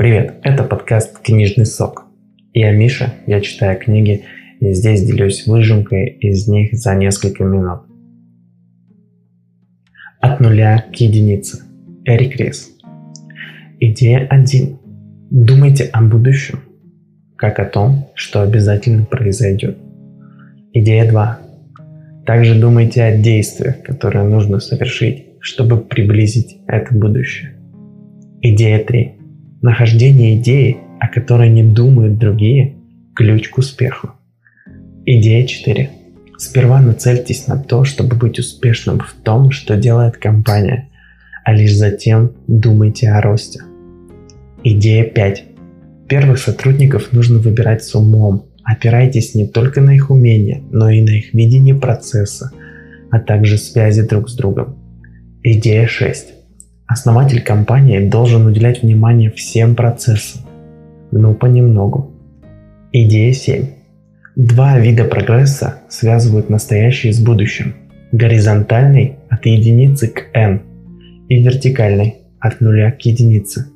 Привет, это подкаст «Книжный сок». Я Миша, я читаю книги и здесь делюсь выжимкой из них за несколько минут. От нуля к единице. Эрик Рис. Идея 1. Думайте о будущем, как о том, что обязательно произойдет. Идея 2. Также думайте о действиях, которые нужно совершить, чтобы приблизить это будущее. Идея 3. Нахождение идеи, о которой не думают другие, ключ к успеху. Идея 4. Сперва нацельтесь на то, чтобы быть успешным в том, что делает компания, а лишь затем думайте о росте. Идея 5. Первых сотрудников нужно выбирать с умом. Опирайтесь не только на их умения, но и на их видение процесса, а также связи друг с другом. Идея 6. Основатель компании должен уделять внимание всем процессам, но понемногу. Идея 7. Два вида прогресса связывают настоящее с будущим. Горизонтальный от единицы к n и вертикальный от нуля к единице.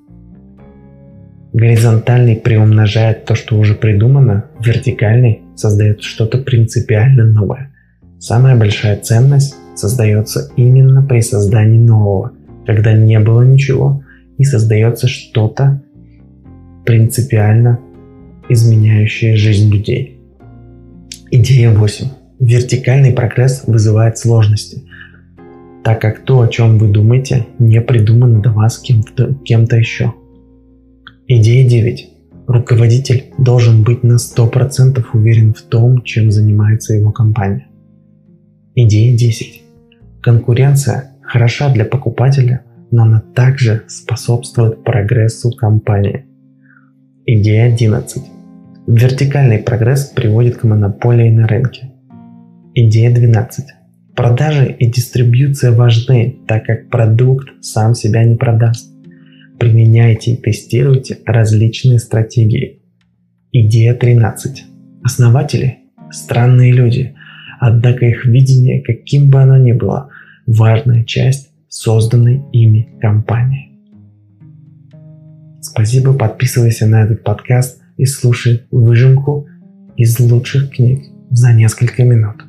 Горизонтальный приумножает то, что уже придумано, вертикальный создает что-то принципиально новое. Самая большая ценность создается именно при создании нового – когда не было ничего, и создается что-то принципиально изменяющее жизнь людей. Идея 8. Вертикальный прогресс вызывает сложности, так как то, о чем вы думаете, не придумано до вас кем-то, кем-то еще. Идея 9. Руководитель должен быть на 100% уверен в том, чем занимается его компания. Идея 10. Конкуренция хороша для покупателя, но она также способствует прогрессу компании. Идея 11. Вертикальный прогресс приводит к монополии на рынке. Идея 12. Продажи и дистрибьюция важны, так как продукт сам себя не продаст. Применяйте и тестируйте различные стратегии. Идея 13. Основатели – странные люди, однако их видение, каким бы оно ни было – важная часть созданной ими компании. Спасибо, подписывайся на этот подкаст и слушай выжимку из лучших книг за несколько минут.